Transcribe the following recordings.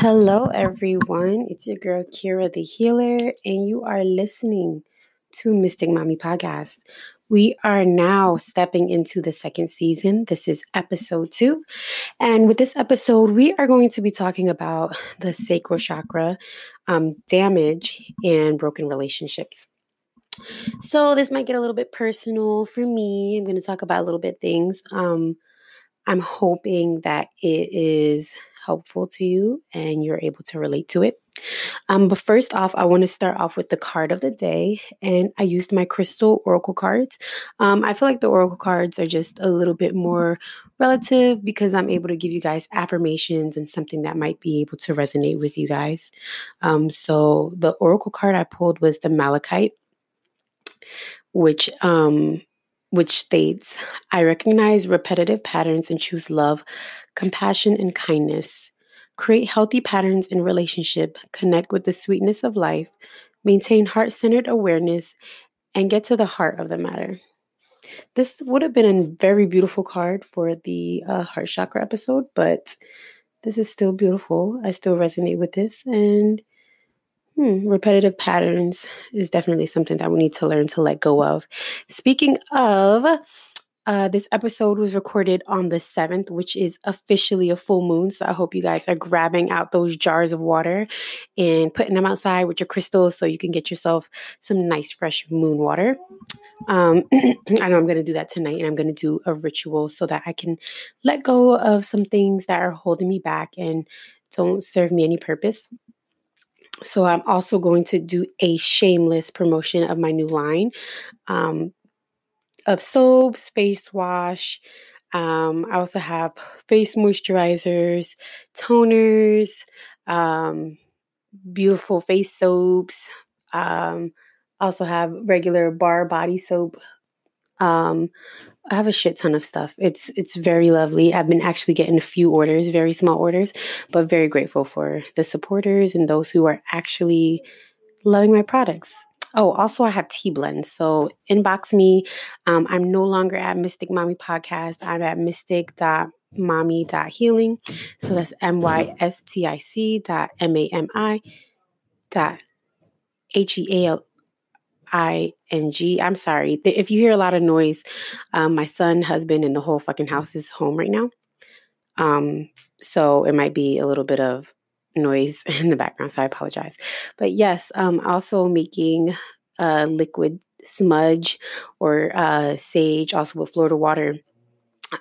Hello, everyone. It's your girl, Kira the Healer, and you are listening to Mystic Mommy Podcast. We are now stepping into the second season. This is episode two. And with this episode, we are going to be talking about the sacral chakra, um, damage, and broken relationships. So, this might get a little bit personal for me. I'm going to talk about a little bit things. Um, I'm hoping that it is helpful to you and you're able to relate to it. Um, but first off, I want to start off with the card of the day, and I used my crystal oracle cards. Um, I feel like the oracle cards are just a little bit more relative because I'm able to give you guys affirmations and something that might be able to resonate with you guys. Um, so the oracle card I pulled was the Malachite, which um, which states, I recognize repetitive patterns and choose love, compassion, and kindness. Create healthy patterns in relationship, connect with the sweetness of life, maintain heart centered awareness, and get to the heart of the matter. This would have been a very beautiful card for the uh, heart chakra episode, but this is still beautiful. I still resonate with this, and Hmm, repetitive patterns is definitely something that we need to learn to let go of. Speaking of, uh, this episode was recorded on the 7th, which is officially a full moon. So I hope you guys are grabbing out those jars of water and putting them outside with your crystals so you can get yourself some nice, fresh moon water. Um, I know I'm going to do that tonight and I'm going to do a ritual so that I can let go of some things that are holding me back and don't serve me any purpose. So I'm also going to do a shameless promotion of my new line um, of soaps, face wash. Um, I also have face moisturizers, toners, um, beautiful face soaps. Um, also have regular bar body soap. I have a shit ton of stuff. It's it's very lovely. I've been actually getting a few orders, very small orders, but very grateful for the supporters and those who are actually loving my products. Oh, also I have tea blends. So inbox me. Um, I'm no longer at Mystic Mommy Podcast. I'm at mystic.mami.healing. So that's M-Y-S-T-I-C dot M-A-M-I dot H-E-A-L I N G. I'm sorry. If you hear a lot of noise, um, my son, husband, and the whole fucking house is home right now. Um, so it might be a little bit of noise in the background. So I apologize. But yes, um, also making a liquid smudge or uh, sage, also with Florida water.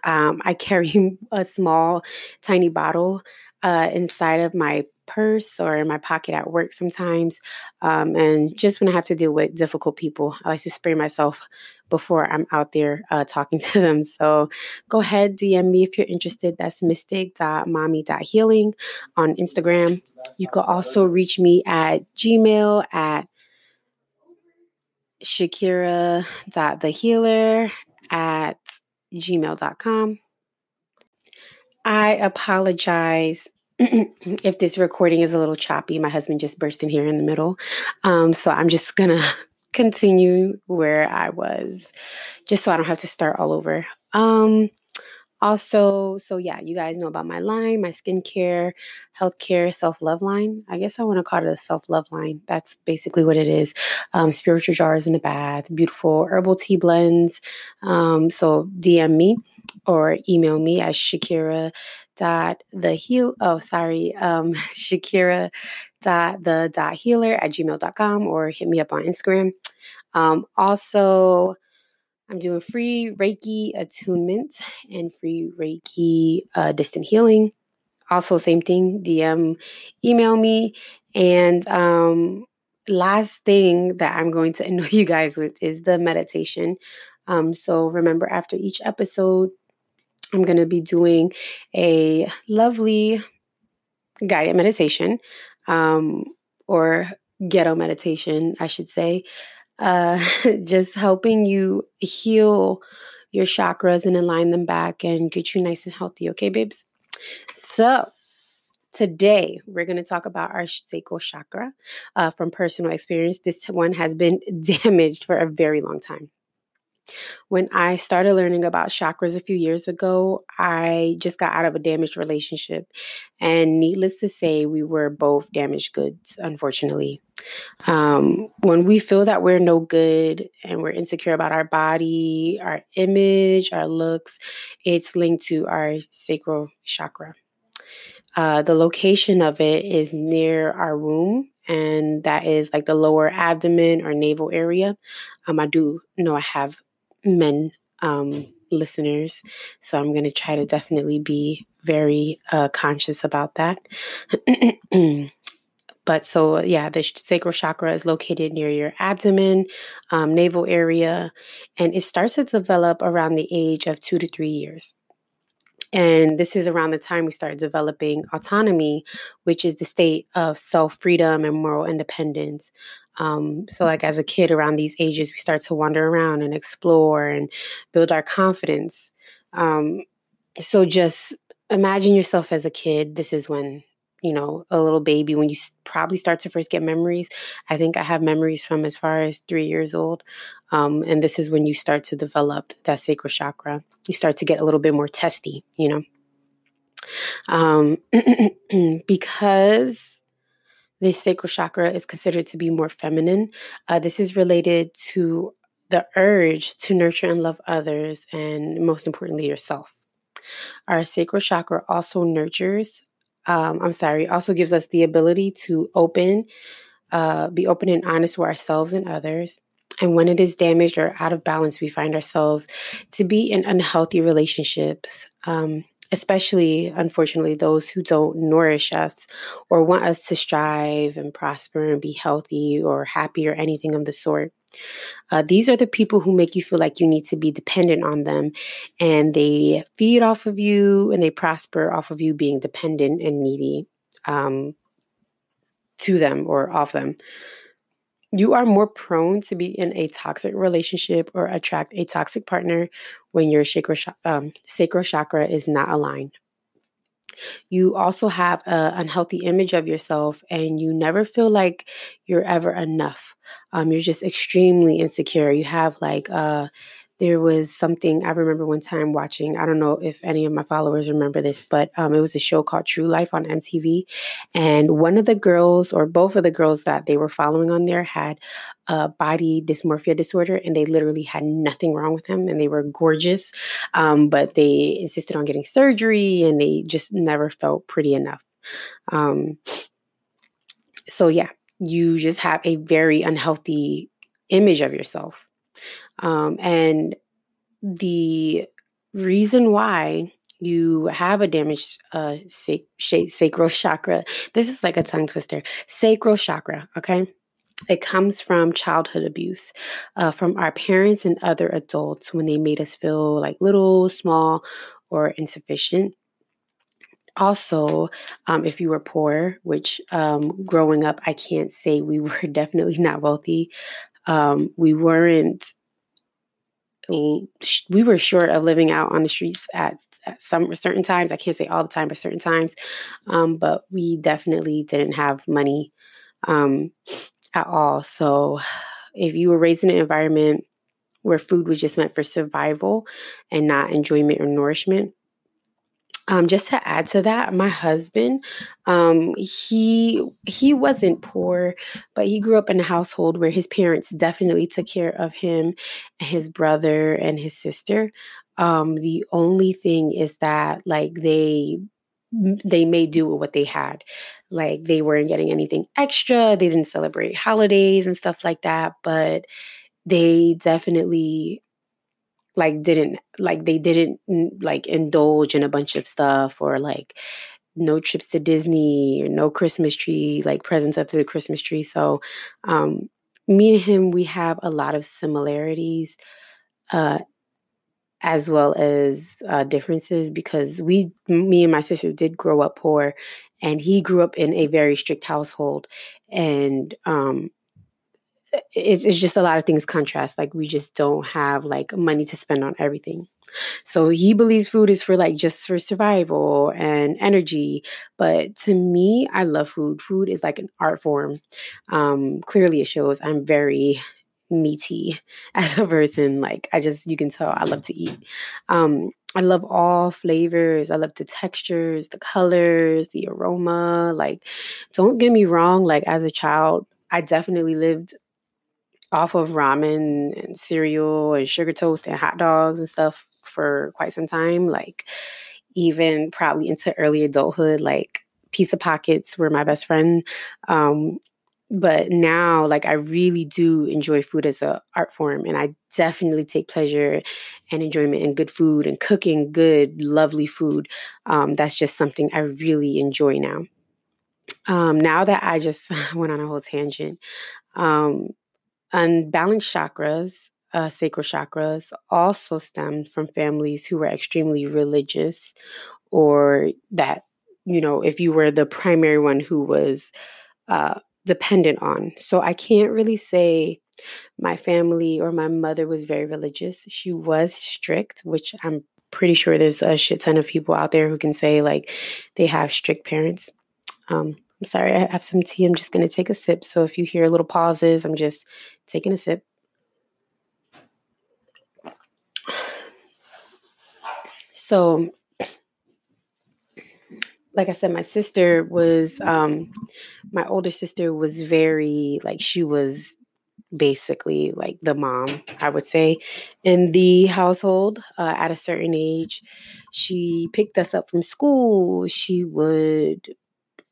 Um, I carry a small, tiny bottle uh, inside of my purse or in my pocket at work sometimes. Um, and just when I have to deal with difficult people, I like to spray myself before I'm out there uh, talking to them. So go ahead, DM me if you're interested. That's mystic.mami.healing on Instagram. You can also reach me at gmail at shakira.thehealer at gmail.com. I apologize if this recording is a little choppy. My husband just burst in here in the middle. Um, so I'm just to continue where I was just so I don't have to start all over. Um, also, so yeah, you guys know about my line, my skincare, healthcare, self love line. I guess I want to call it a self love line. That's basically what it is. Um, spiritual jars in the bath, beautiful herbal tea blends. Um, so DM me or email me at Shakira dot the heal oh sorry um Shakira dot the dot healer at gmail.com or hit me up on Instagram. Um also I'm doing free Reiki attunement and free Reiki uh, distant healing. Also, same thing, DM, email me. And um, last thing that I'm going to annoy you guys with is the meditation. Um, so remember, after each episode, I'm going to be doing a lovely guided meditation um, or ghetto meditation, I should say. Uh, just helping you heal your chakras and align them back and get you nice and healthy. Okay, babes? So, today we're going to talk about our sacral chakra uh, from personal experience. This one has been damaged for a very long time. When I started learning about chakras a few years ago, I just got out of a damaged relationship. And needless to say, we were both damaged goods, unfortunately. Um, when we feel that we're no good and we're insecure about our body, our image, our looks, it's linked to our sacral chakra. Uh, the location of it is near our womb, and that is like the lower abdomen or navel area. Um, I do know I have men um, listeners, so I'm going to try to definitely be very uh, conscious about that. But so, yeah, the sacral chakra is located near your abdomen, um, navel area, and it starts to develop around the age of two to three years. And this is around the time we start developing autonomy, which is the state of self freedom and moral independence. Um, so, like as a kid around these ages, we start to wander around and explore and build our confidence. Um, so, just imagine yourself as a kid. This is when you know, a little baby when you probably start to first get memories. I think I have memories from as far as three years old. Um, and this is when you start to develop that sacral chakra. You start to get a little bit more testy, you know. Um, because this sacral chakra is considered to be more feminine, uh, this is related to the urge to nurture and love others, and most importantly, yourself. Our sacral chakra also nurtures um, I'm sorry, also gives us the ability to open, uh, be open and honest with ourselves and others. And when it is damaged or out of balance, we find ourselves to be in unhealthy relationships, um, especially, unfortunately, those who don't nourish us or want us to strive and prosper and be healthy or happy or anything of the sort. Uh, these are the people who make you feel like you need to be dependent on them, and they feed off of you and they prosper off of you being dependent and needy um, to them or off them. You are more prone to be in a toxic relationship or attract a toxic partner when your sacral, um, sacral chakra is not aligned. You also have an unhealthy image of yourself, and you never feel like you're ever enough. Um, you're just extremely insecure. You have like uh, there was something I remember one time watching. I don't know if any of my followers remember this, but um, it was a show called True Life on MTV. And one of the girls, or both of the girls that they were following on there, had a body dysmorphia disorder, and they literally had nothing wrong with them, and they were gorgeous. Um, but they insisted on getting surgery, and they just never felt pretty enough. Um, so, yeah, you just have a very unhealthy image of yourself. Um, and the reason why you have a damaged uh, sac- sacral chakra, this is like a tongue twister, sacral chakra, okay? It comes from childhood abuse, uh, from our parents and other adults when they made us feel like little, small, or insufficient. Also, um, if you were poor, which um, growing up, I can't say we were definitely not wealthy. Um, we weren't we were short of living out on the streets at, at some certain times. I can't say all the time, but certain times. Um, but we definitely didn't have money um, at all. So if you were raised in an environment where food was just meant for survival and not enjoyment or nourishment, um, just to add to that, my husband, um, he he wasn't poor, but he grew up in a household where his parents definitely took care of him, his brother, and his sister. Um, the only thing is that like they they made do with what they had. Like they weren't getting anything extra. They didn't celebrate holidays and stuff like that, but they definitely like didn't like they didn't like indulge in a bunch of stuff or like no trips to Disney or no Christmas tree like presents up to the Christmas tree. So um me and him we have a lot of similarities uh as well as uh, differences because we me and my sister did grow up poor and he grew up in a very strict household and um it's, it's just a lot of things contrast. Like we just don't have like money to spend on everything. So he believes food is for like just for survival and energy. But to me, I love food. Food is like an art form. Um, clearly, it shows I'm very meaty as a person. Like I just you can tell I love to eat. Um, I love all flavors. I love the textures, the colors, the aroma. Like, don't get me wrong, like as a child, I definitely lived off of ramen and cereal and sugar toast and hot dogs and stuff for quite some time. Like, even probably into early adulthood, like pizza pockets were my best friend. Um, but now like i really do enjoy food as an art form and i definitely take pleasure and enjoyment in good food and cooking good lovely food um, that's just something i really enjoy now um, now that i just went on a whole tangent um, unbalanced chakras uh, sacral chakras also stemmed from families who were extremely religious or that you know if you were the primary one who was uh, dependent on. So I can't really say my family or my mother was very religious. She was strict, which I'm pretty sure there's a shit ton of people out there who can say like they have strict parents. Um, I'm sorry, I have some tea. I'm just going to take a sip. So if you hear little pauses, I'm just taking a sip. So like I said, my sister was, um, my older sister was very, like, she was basically like the mom, I would say, in the household uh, at a certain age. She picked us up from school. She would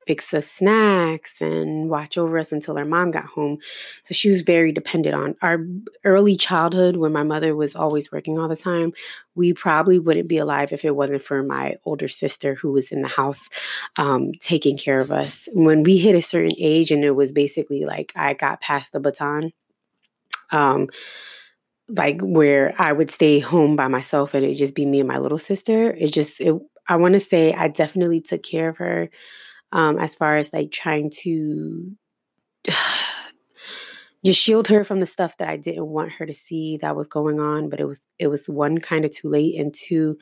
fix us snacks and watch over us until our mom got home. So she was very dependent on our early childhood when my mother was always working all the time. We probably wouldn't be alive if it wasn't for my older sister who was in the house um, taking care of us. When we hit a certain age and it was basically like I got past the baton, um, like where I would stay home by myself and it'd just be me and my little sister. It just, it, I want to say I definitely took care of her um, as far as like trying to just shield her from the stuff that I didn't want her to see that was going on. But it was it was one kind of too late, and two,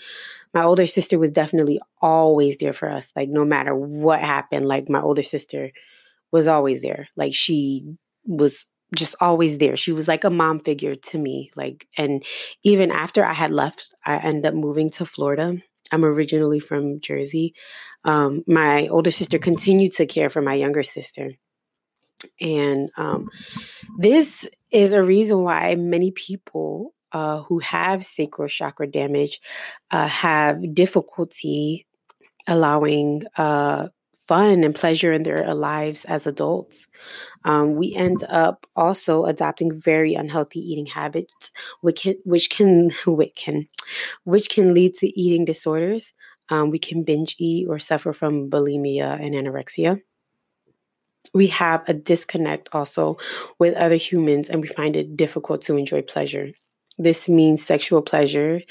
my older sister was definitely always there for us. Like no matter what happened, like my older sister was always there. Like she was just always there. She was like a mom figure to me. Like, and even after I had left, I ended up moving to Florida. I'm originally from Jersey. Um, my older sister continued to care for my younger sister. And um, this is a reason why many people uh, who have sacral chakra damage uh, have difficulty allowing uh, fun and pleasure in their lives as adults. Um, we end up also adopting very unhealthy eating habits, which can, which can, which can, which can lead to eating disorders. Um, we can binge eat or suffer from bulimia and anorexia. We have a disconnect also with other humans, and we find it difficult to enjoy pleasure. This means sexual pleasure,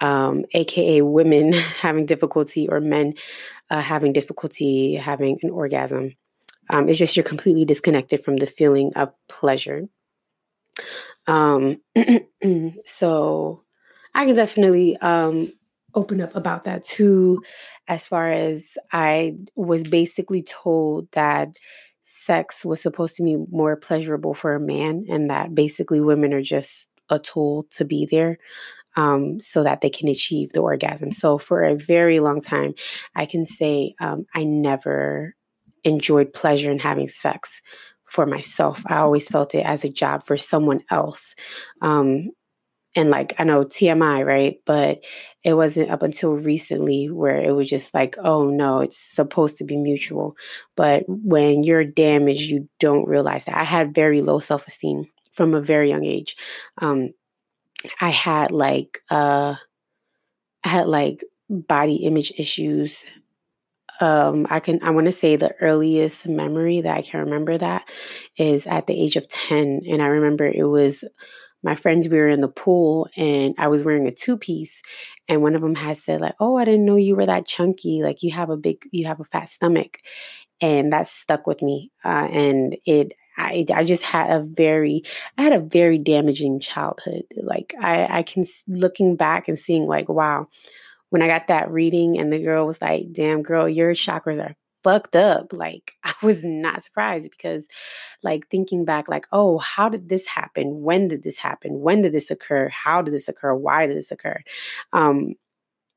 um, aka women having difficulty or men uh, having difficulty having an orgasm. Um, it's just you're completely disconnected from the feeling of pleasure. Um, so I can definitely um, open up about that too, as far as I was basically told that sex was supposed to be more pleasurable for a man and that basically women are just a tool to be there um, so that they can achieve the orgasm. So for a very long time, I can say um, I never enjoyed pleasure in having sex for myself. I always felt it as a job for someone else. Um, and like I know TMI, right? But it wasn't up until recently where it was just like, oh no, it's supposed to be mutual. But when you're damaged, you don't realize that. I had very low self esteem from a very young age. Um, I had like uh I had like body image issues. Um I can I want to say the earliest memory that I can remember that is at the age of 10 and I remember it was my friends we were in the pool and I was wearing a two piece and one of them had said like, "Oh, I didn't know you were that chunky. Like you have a big you have a fat stomach." And that stuck with me. Uh, and it I, I just had a very I had a very damaging childhood. Like I I can looking back and seeing like wow, when I got that reading and the girl was like, "Damn girl, your chakras are fucked up. Like I was not surprised because like thinking back like, "Oh, how did this happen? When did this happen? When did this occur? How did this occur? Why did this occur?" Um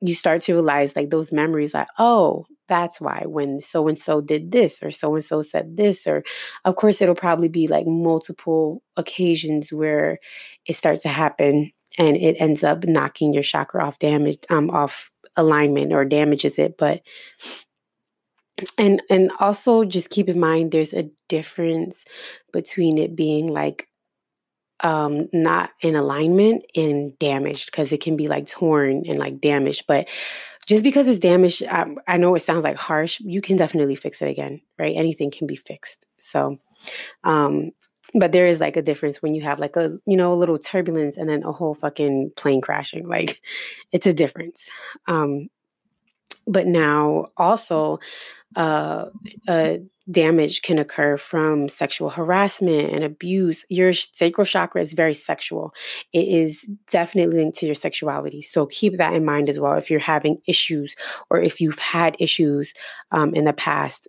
you start to realize like those memories like, "Oh, that's why when so and so did this or so and so said this or of course it'll probably be like multiple occasions where it starts to happen and it ends up knocking your chakra off damage um off alignment or damages it but and and also just keep in mind there's a difference between it being like um not in alignment and damaged because it can be like torn and like damaged. But just because it's damaged I, I know it sounds like harsh you can definitely fix it again right? Anything can be fixed. So um but there is like a difference when you have like a you know a little turbulence and then a whole fucking plane crashing. Like it's a difference. Um but now also uh, uh, damage can occur from sexual harassment and abuse. Your sacral chakra is very sexual. It is definitely linked to your sexuality. So keep that in mind as well. If you're having issues or if you've had issues um, in the past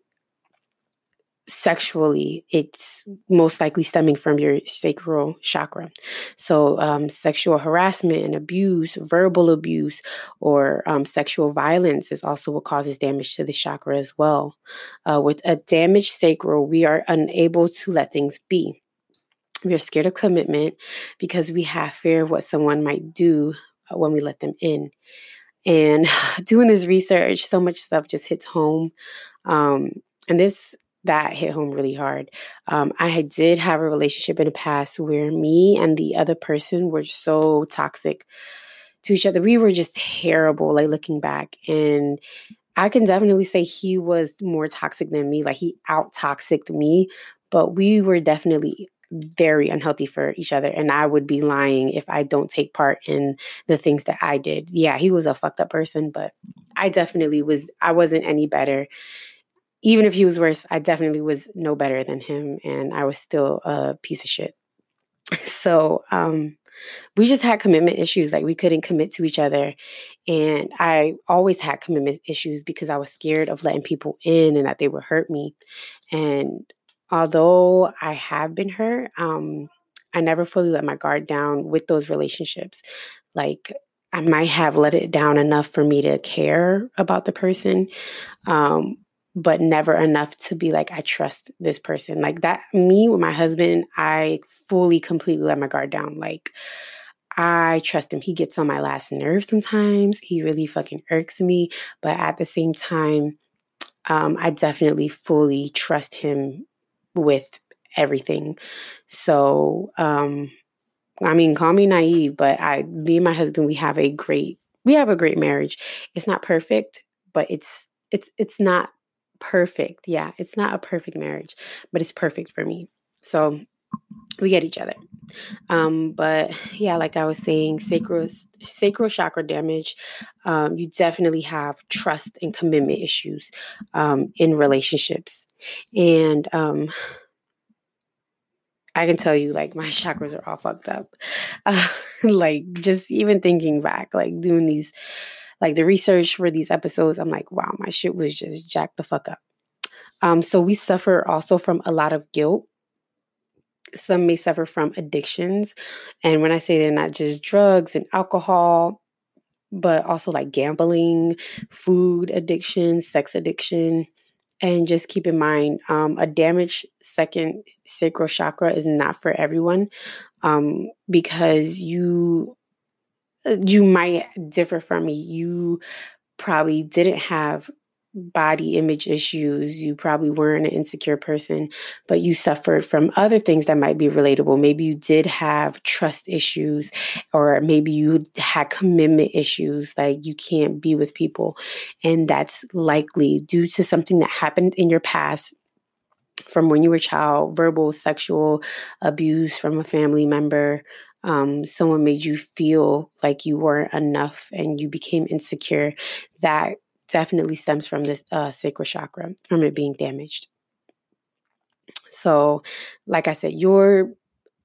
sexually, it's most likely stemming from your sacral chakra. So, um, sexual harassment and abuse, verbal abuse, or um, sexual violence is also what causes damage to the chakra as well. Uh, with a damaged sacral, we are unable to let things be. We are scared of commitment because we have fear of what someone might do uh, when we let them in. And doing this research, so much stuff just hits home. Um, and this that hit home really hard. Um, I did have a relationship in the past where me and the other person were so toxic to each other. We were just terrible, like looking back. And I can definitely say he was more toxic than me. Like he out toxic me, but we were definitely very unhealthy for each other. And I would be lying if I don't take part in the things that I did. Yeah, he was a fucked up person, but I definitely was, I wasn't any better even if he was worse, I definitely was no better than him, and I was still a piece of shit. So um, we just had commitment issues. Like we couldn't commit to each other, and I always had commitment issues because I was scared of letting people in and that they would hurt me. And although I have been hurt, um, I never fully let my guard down with those relationships. Like I might have let it down enough for me to care about the person. Um, but never enough to be like, I trust this person. Like that, me with my husband, I fully, completely let my guard down. Like, I trust him. He gets on my last nerve sometimes. He really fucking irks me. But at the same time, um, I definitely fully trust him with everything. So, um, I mean, call me naive, but I, me and my husband, we have a great, we have a great marriage. It's not perfect, but it's, it's, it's not perfect. Yeah, it's not a perfect marriage, but it's perfect for me. So we get each other. Um, but yeah, like I was saying, sacral sacral chakra damage. Um, you definitely have trust and commitment issues um, in relationships, and um, I can tell you, like my chakras are all fucked up. Uh, like just even thinking back, like doing these like the research for these episodes, I'm like, wow, my shit was just jacked the fuck up. Um, so we suffer also from a lot of guilt. Some may suffer from addictions. And when I say they're not just drugs and alcohol, but also like gambling, food addiction, sex addiction. And just keep in mind, um, a damaged second sacral chakra is not for everyone um, because you you might differ from me. You probably didn't have body image issues. You probably weren't an insecure person, but you suffered from other things that might be relatable. Maybe you did have trust issues, or maybe you had commitment issues, like you can't be with people. And that's likely due to something that happened in your past from when you were a child, verbal, sexual abuse from a family member, um, someone made you feel like you weren't enough and you became insecure, that definitely stems from this uh, sacral chakra, from it being damaged. So, like I said, your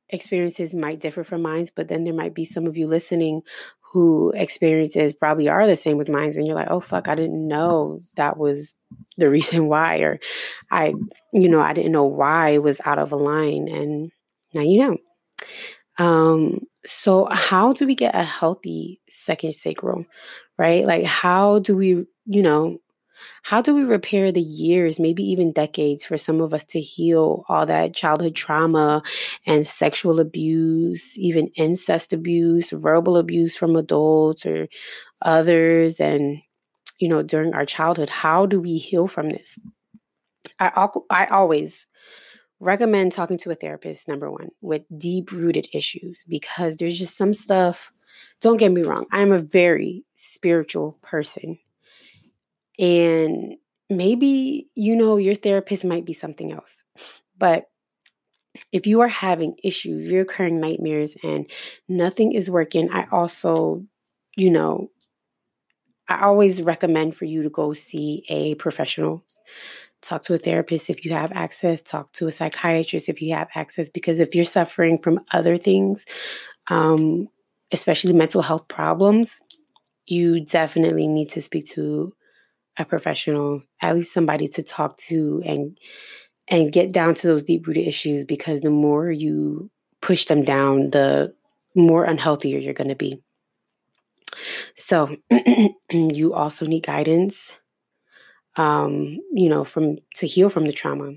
experiences might differ from mine, but then there might be some of you listening who experiences probably are the same with mine and you're like oh fuck i didn't know that was the reason why or i you know i didn't know why it was out of a line and now you know um so how do we get a healthy second sacral right like how do we you know how do we repair the years, maybe even decades, for some of us to heal all that childhood trauma and sexual abuse, even incest abuse, verbal abuse from adults or others, and you know, during our childhood? How do we heal from this? I, I always recommend talking to a therapist, number one, with deep rooted issues, because there's just some stuff. Don't get me wrong, I'm a very spiritual person. And maybe, you know, your therapist might be something else. But if you are having issues, recurring nightmares, and nothing is working, I also, you know, I always recommend for you to go see a professional. Talk to a therapist if you have access, talk to a psychiatrist if you have access, because if you're suffering from other things, um, especially mental health problems, you definitely need to speak to a professional, at least somebody to talk to and and get down to those deep rooted issues because the more you push them down, the more unhealthier you're going to be. So, you also need guidance um, you know, from to heal from the trauma.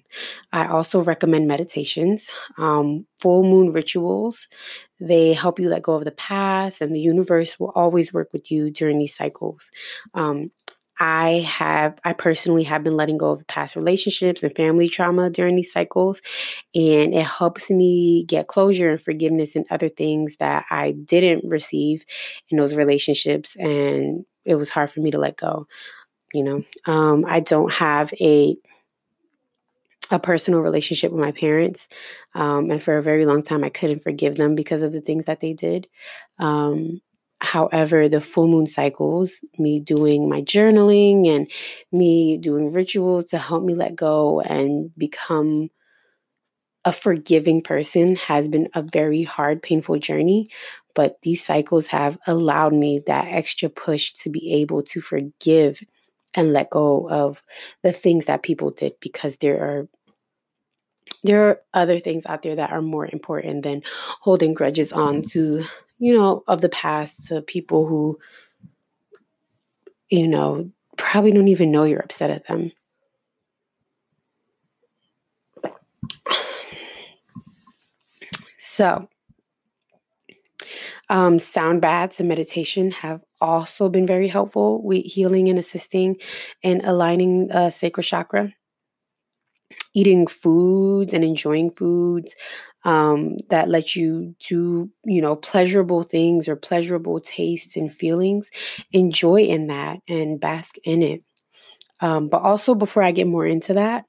I also recommend meditations, um, full moon rituals. They help you let go of the past, and the universe will always work with you during these cycles. Um, I have, I personally have been letting go of past relationships and family trauma during these cycles. And it helps me get closure and forgiveness and other things that I didn't receive in those relationships. And it was hard for me to let go. You know, um, I don't have a, a personal relationship with my parents. Um, and for a very long time, I couldn't forgive them because of the things that they did. Um, However, the full moon cycles, me doing my journaling and me doing rituals to help me let go and become a forgiving person has been a very hard, painful journey. But these cycles have allowed me that extra push to be able to forgive and let go of the things that people did because there are there are other things out there that are more important than holding grudges on mm-hmm. to you know, of the past to people who, you know, probably don't even know you're upset at them. So, um, sound baths and meditation have also been very helpful with healing and assisting and aligning uh, sacral chakra. Eating foods and enjoying foods um, that let you do, you know, pleasurable things or pleasurable tastes and feelings, enjoy in that and bask in it. Um, but also, before I get more into that,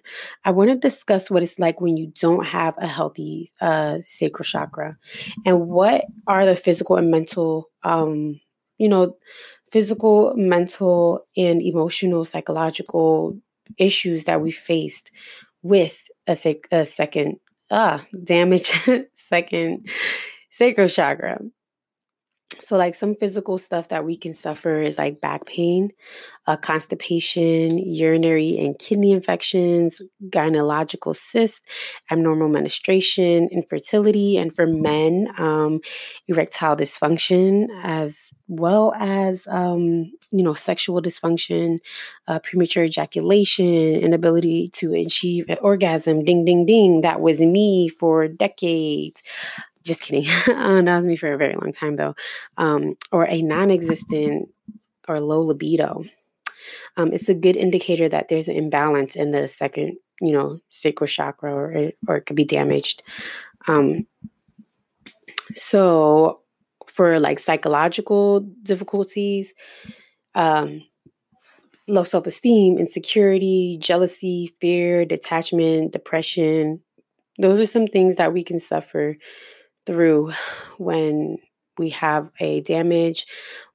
I want to discuss what it's like when you don't have a healthy uh, sacral chakra and what are the physical and mental, um, you know, physical, mental, and emotional, psychological issues that we faced with a, a second ah, damage second sacral chakra. So, like some physical stuff that we can suffer is like back pain, uh, constipation, urinary and kidney infections, gynecological cysts, abnormal menstruation, infertility, and for men, um, erectile dysfunction, as well as um, you know sexual dysfunction, uh, premature ejaculation, inability to achieve an orgasm. Ding, ding, ding. That was me for decades. Just kidding. uh, that was me for a very long time, though. Um, or a non existent or low libido. Um, it's a good indicator that there's an imbalance in the second, you know, sacral chakra, or it, or it could be damaged. Um, so, for like psychological difficulties, um, low self esteem, insecurity, jealousy, fear, detachment, depression, those are some things that we can suffer through when we have a damage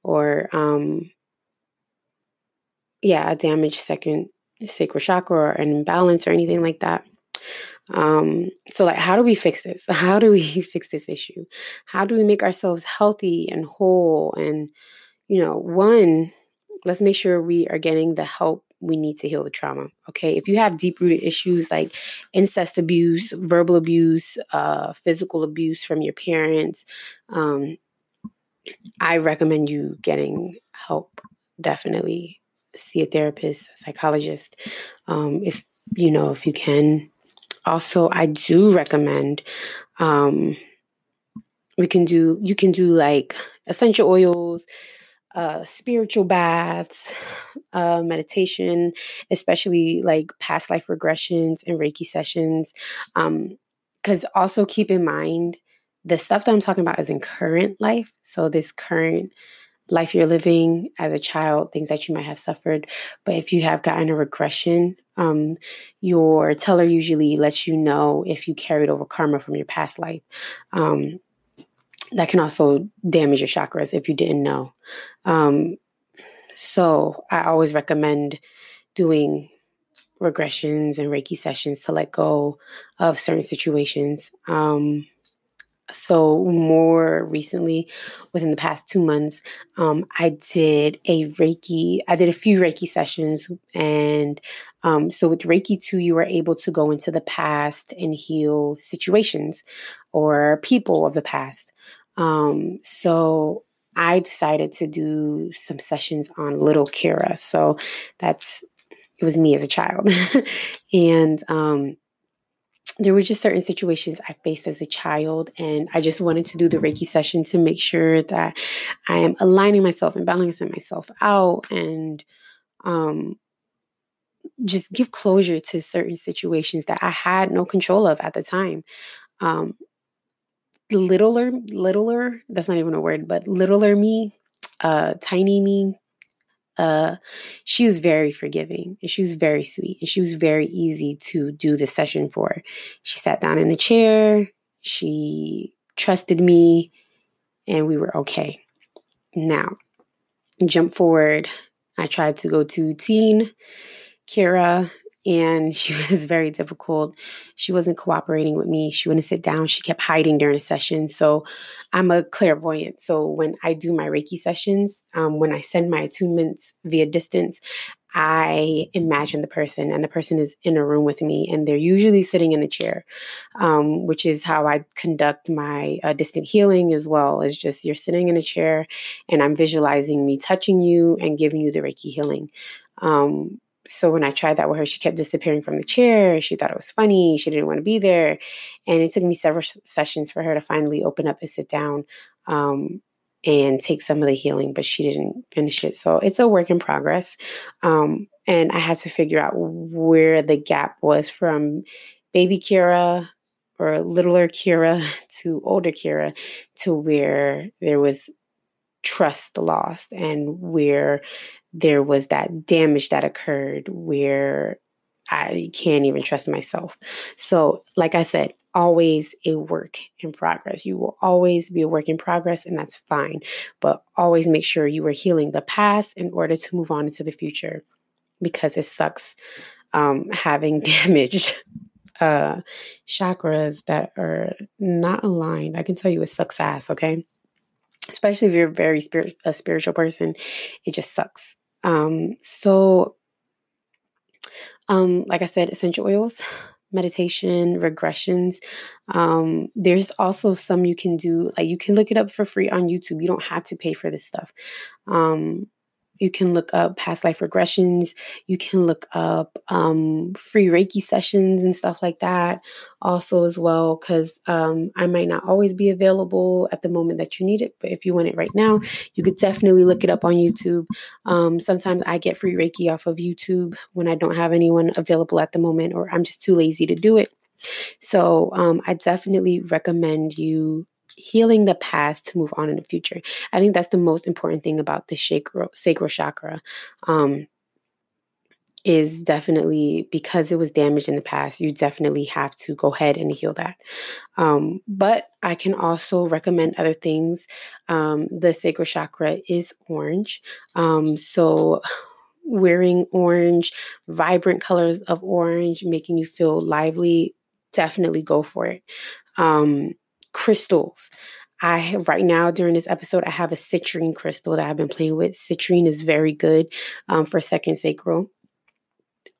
or um yeah a damaged second sacral chakra or an imbalance or anything like that Um, so, like, how do we fix this? How do we fix this issue? How do we make ourselves healthy and whole? And, you know, one, let's make sure we are getting the help we need to heal the trauma. Okay. If you have deep rooted issues like incest abuse, verbal abuse, uh, physical abuse from your parents, um, I recommend you getting help. Definitely see a therapist, a psychologist, um, if you know, if you can. Also, I do recommend um, we can do you can do like essential oils uh, spiritual baths, uh, meditation, especially like past life regressions and Reiki sessions. Because um, also keep in mind, the stuff that I'm talking about is in current life. So, this current life you're living as a child, things that you might have suffered. But if you have gotten a regression, um, your teller usually lets you know if you carried over karma from your past life. Um, that can also damage your chakras if you didn't know. Um, so I always recommend doing regressions and Reiki sessions to let go of certain situations. Um, so more recently, within the past two months, um, I did a Reiki. I did a few Reiki sessions, and um, so with Reiki two, you were able to go into the past and heal situations or people of the past. Um, so I decided to do some sessions on little Kira. So that's it was me as a child. and um, there were just certain situations I faced as a child, and I just wanted to do the Reiki session to make sure that I am aligning myself and balancing myself out and um, just give closure to certain situations that I had no control of at the time. Um, littler, littler, that's not even a word, but littler me, uh, tiny me, uh, she was very forgiving and she was very sweet and she was very easy to do the session for. She sat down in the chair, she trusted me, and we were okay. Now, jump forward. I tried to go to teen Kira and she was very difficult. She wasn't cooperating with me. She wouldn't sit down. She kept hiding during a session. So I'm a clairvoyant. So when I do my Reiki sessions, um, when I send my attunements via distance, I imagine the person, and the person is in a room with me, and they're usually sitting in the chair, um, which is how I conduct my uh, distant healing as well. Is just you're sitting in a chair, and I'm visualizing me touching you and giving you the Reiki healing. Um, so when I tried that with her, she kept disappearing from the chair. She thought it was funny. She didn't want to be there. And it took me several sessions for her to finally open up and sit down um, and take some of the healing, but she didn't finish it. So it's a work in progress. Um, and I had to figure out where the gap was from baby Kira or littler Kira to older Kira to where there was trust lost and where there was that damage that occurred where I can't even trust myself. So, like I said, always a work in progress. You will always be a work in progress, and that's fine. But always make sure you are healing the past in order to move on into the future because it sucks um, having damaged uh, chakras that are not aligned. I can tell you it sucks ass, okay? Especially if you're very spirit, a spiritual person, it just sucks. Um, so, um, like I said, essential oils, meditation, regressions. Um, there's also some you can do, like you can look it up for free on YouTube. You don't have to pay for this stuff. Um, you can look up past life regressions. You can look up um, free Reiki sessions and stuff like that, also, as well, because um, I might not always be available at the moment that you need it. But if you want it right now, you could definitely look it up on YouTube. Um, sometimes I get free Reiki off of YouTube when I don't have anyone available at the moment, or I'm just too lazy to do it. So um, I definitely recommend you healing the past to move on in the future. I think that's the most important thing about the sacral, chakra. Um, is definitely because it was damaged in the past, you definitely have to go ahead and heal that. Um, but I can also recommend other things. Um, the sacral chakra is orange. Um, so, wearing orange, vibrant colors of orange, making you feel lively, definitely go for it. Um, crystals. I have right now during this episode, I have a citrine crystal that I've been playing with. Citrine is very good um, for second sacral.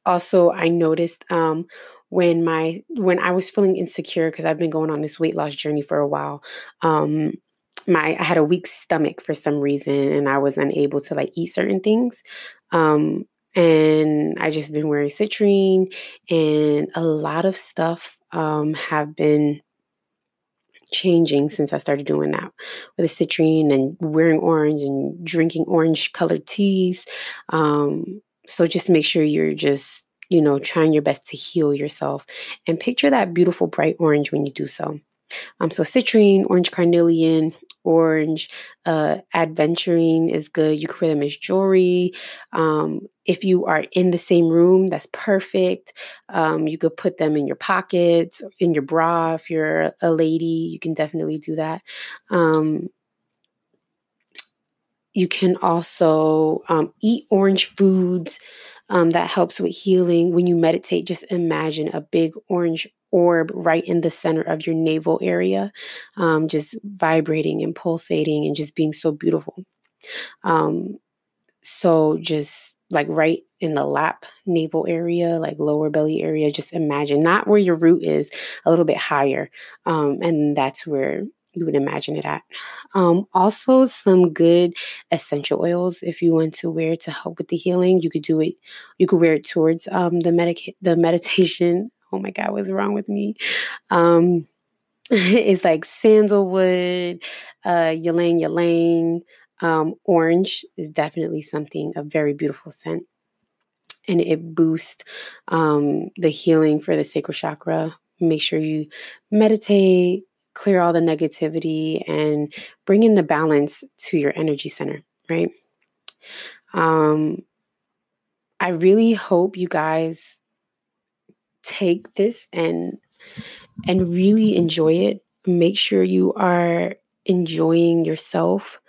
Also, I noticed um, when my when I was feeling insecure because I've been going on this weight loss journey for a while. Um, my I had a weak stomach for some reason, and I was unable to like eat certain things. Um, and I just been wearing citrine, and a lot of stuff um, have been changing since I started doing that with the citrine and wearing orange and drinking orange colored teas. Um, so just make sure you're just, you know, trying your best to heal yourself and picture that beautiful bright orange when you do so. Um, so citrine, orange carnelian, orange, uh, aventurine is good. You can wear them as jewelry. Um, if you are in the same room, that's perfect. Um, you could put them in your pockets, in your bra. If you're a lady, you can definitely do that. Um, you can also um, eat orange foods. Um, that helps with healing. When you meditate, just imagine a big orange orb right in the center of your navel area, um, just vibrating and pulsating and just being so beautiful. Um, so just like right in the lap navel area, like lower belly area, just imagine not where your root is, a little bit higher. Um, and that's where you would imagine it at. Um, also, some good essential oils if you want to wear to help with the healing. You could do it. You could wear it towards um, the medic the meditation oh my God, what's wrong with me? Um, it's like sandalwood, uh, ylang ylang. Um, orange is definitely something, a very beautiful scent. And it boosts um, the healing for the sacral chakra. Make sure you meditate, clear all the negativity, and bring in the balance to your energy center, right? Um, I really hope you guys take this and and really enjoy it. Make sure you are enjoying yourself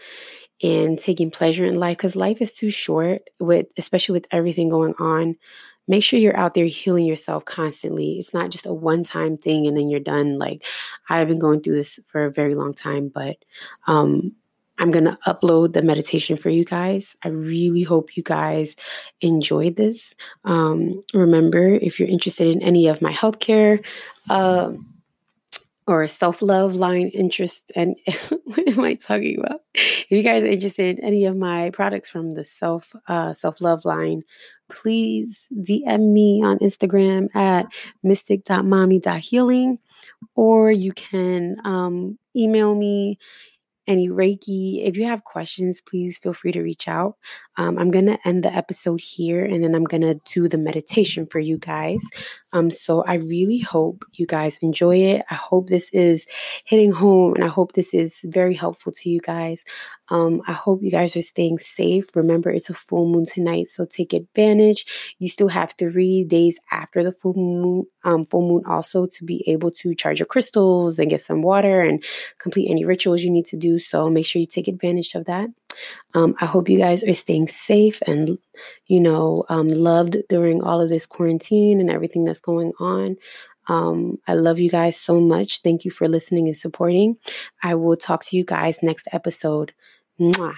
and taking pleasure in life because life is too short with especially with everything going on. Make sure you're out there healing yourself constantly. It's not just a one time thing and then you're done. Like i've been going through this for a very long time but um I'm going to upload the meditation for you guys. I really hope you guys enjoyed this. Um, remember, if you're interested in any of my healthcare uh, or self love line interest, and what am I talking about? If you guys are interested in any of my products from the self uh, self love line, please DM me on Instagram at mystic.mami.healing, or you can um, email me any Reiki. If you have questions, please feel free to reach out. Um, I'm going to end the episode here and then I'm going to do the meditation for you guys. Um, so I really hope you guys enjoy it. I hope this is hitting home and I hope this is very helpful to you guys. Um, I hope you guys are staying safe. Remember, it's a full moon tonight, so take advantage. You still have three days after the full moon, um, full moon also to be able to charge your crystals and get some water and complete any rituals you need to do. So make sure you take advantage of that. Um, I hope you guys are staying safe and, you know, um, loved during all of this quarantine and everything that's going on. Um, I love you guys so much. Thank you for listening and supporting. I will talk to you guys next episode. Mwah.